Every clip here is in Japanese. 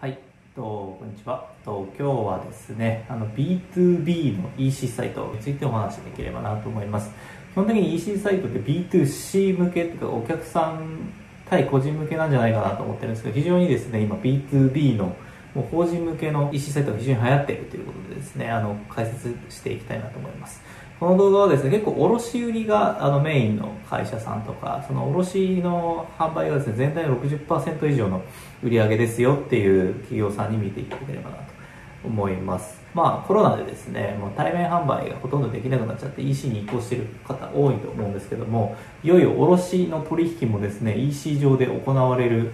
はい、とこんにちは。と今日はですね、あの B2B の EC サイトについてお話しできればなと思います。基本的に EC サイトって B2C 向けというかお客さん対個人向けなんじゃないかなと思ってるんですけど、非常にですね、今 B2B のもう法人向けの EC サイトが非常に流行っているということでですね、あの解説していきたいなと思います。この動画はですね、結構卸売があのメインの会社さんとか、その卸の販売がですね、全体の60%以上の売り上げですよっていう企業さんに見ていただければなと思います。まあコロナでですね、もう対面販売がほとんどできなくなっちゃって EC に移行している方多いと思うんですけども、いよいよ卸の取引もですね、EC 上で行われる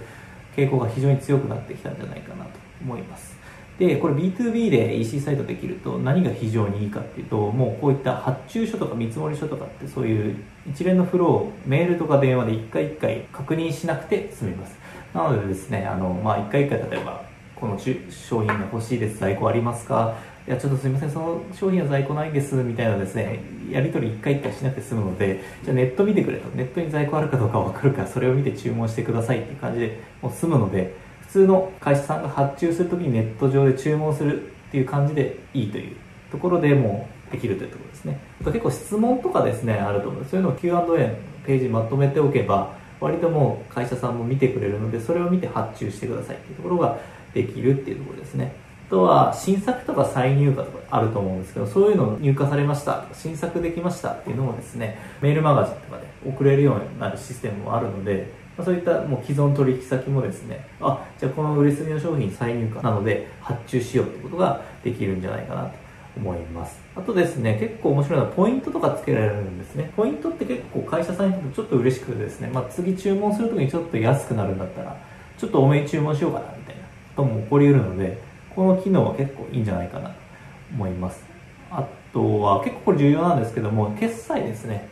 傾向が非常に強くなってきたんじゃないかなと思います。で、これ B2B で EC サイトできると何が非常にいいかっていうと、もうこういった発注書とか見積書とかってそういう一連のフローをメールとか電話で一回一回確認しなくて済みます。なのでですね、あの、まあ、一回一回例えば、この商品が欲しいです、在庫ありますか？いや、ちょっとすみません、その商品は在庫ないです、みたいなですね、やり取り一回一回しなくて済むので、じゃあネット見てくれと、ネットに在庫あるかどうかわかるから、それを見て注文してくださいっていう感じで、もう済むので、通の会社さんが発注するときにネット上で注文するっていう感じでいいというところでもうできるというところですね。あと結構質問とかですね、あると思うそういうのを Q&A のページにまとめておけば、割ともう会社さんも見てくれるので、それを見て発注してくださいっていうところができるっていうところですね。あとは、新作とか再入荷とかあると思うんですけど、そういうの入荷されました、新作できましたっていうのもですね、メールマガジンとかで送れるようになるシステムもあるので、まそういったもう既存取引先もですね、あ、じゃあこの売れ筋の商品再入荷なので発注しようってことができるんじゃないかなと思います。あとですね、結構面白いのはポイントとかつけられるんですね。ポイントって結構会社さんにとってちょっと嬉しくてですね、まあ、次注文するときにちょっと安くなるんだったら、ちょっと多めに注文しようかなみたいなことも起こり得るので、この機能は結構いいんじゃないかなと思います。あとは結構これ重要なんですけども、決済ですね。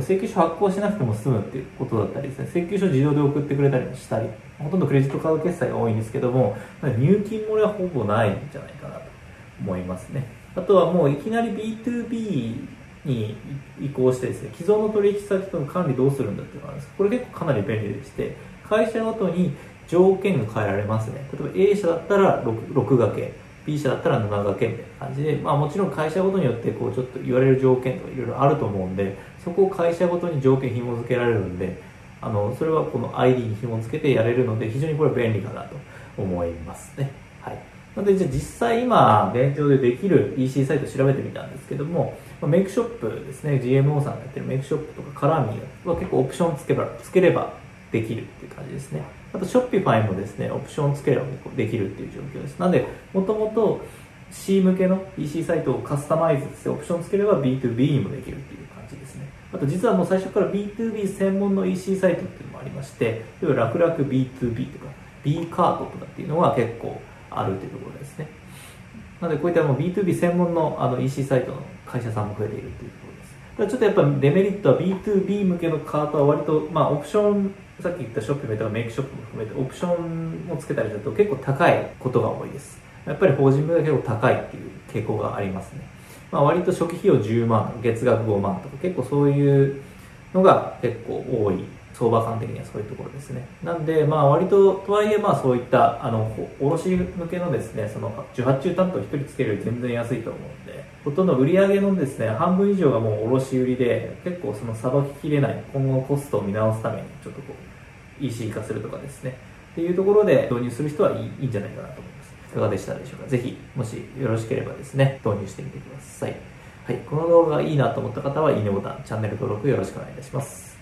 請求書発行しなくても済むっていうことだったりですね、請求書自動で送ってくれたりしたり、ほとんどクレジットカード決済が多いんですけども、入金漏れはほぼないんじゃないかなと思いますね。あとはもういきなり B2B に移行してですね、既存の取引先との管理どうするんだっていうのがあるんですこれ結構かなり便利でして、会社ごとに条件が変えられますね。例えば A 社だったら 6, 6掛け、B 社だったら7掛けみたいな感じで、まあもちろん会社ごとによってこうちょっと言われる条件とかいろいろあると思うんで、そこを会社ごとに条件紐付けられるんで、あの、それはこの ID に紐付けてやれるので、非常にこれは便利かなと思いますね。はい。なので、じゃあ実際今、現状でできる EC サイト調べてみたんですけどもま、メイクショップですね、GMO さんがやってるメイクショップとかカラーミーは結構オプションつけば、つければできるっていう感じですね。あと、ショッピファイもですね、オプションつければできるっていう状況です。なんで、もともと C 向けの EC サイトをカスタマイズしてオプションつければ B2B にもできるっていう感じですね。あと実はもう最初から B2B 専門の EC サイトっていうのもありまして、例えば楽々 B2B とか B カートとかっていうのが結構あるというところですね。なのでこういったもう B2B 専門のあの EC サイトの会社さんも増えているという。ちょっとやっぱデメリットは B2B 向けのカートは割と、まあオプション、さっき言ったショッピングとかメイクショップも含めてオプションをつけたりすると結構高いことが多いです。やっぱり法人分が結構高いっていう傾向がありますね。まあ、割と初期費用10万、月額5万とか結構そういうのが結構多い。相場感的にはそういうところですね。なんで、まあ割と、とはいえまあそういった、あの、卸向けのですね、その、受発注担当1人つけるより全然安いと思うんで、ほとんど売り上げのですね、半分以上がもう卸売りで、結構そのさばききれない、今後コストを見直すために、ちょっとこう、EC 化するとかですね、っていうところで導入する人はいいいいんじゃないかなと思います。いかがでしたでしょうか？ぜひ、もしよろしければですね、導入してみてください。はい、この動画がいいなと思った方は、いいねボタン、チャンネル登録よろしくお願いいたします。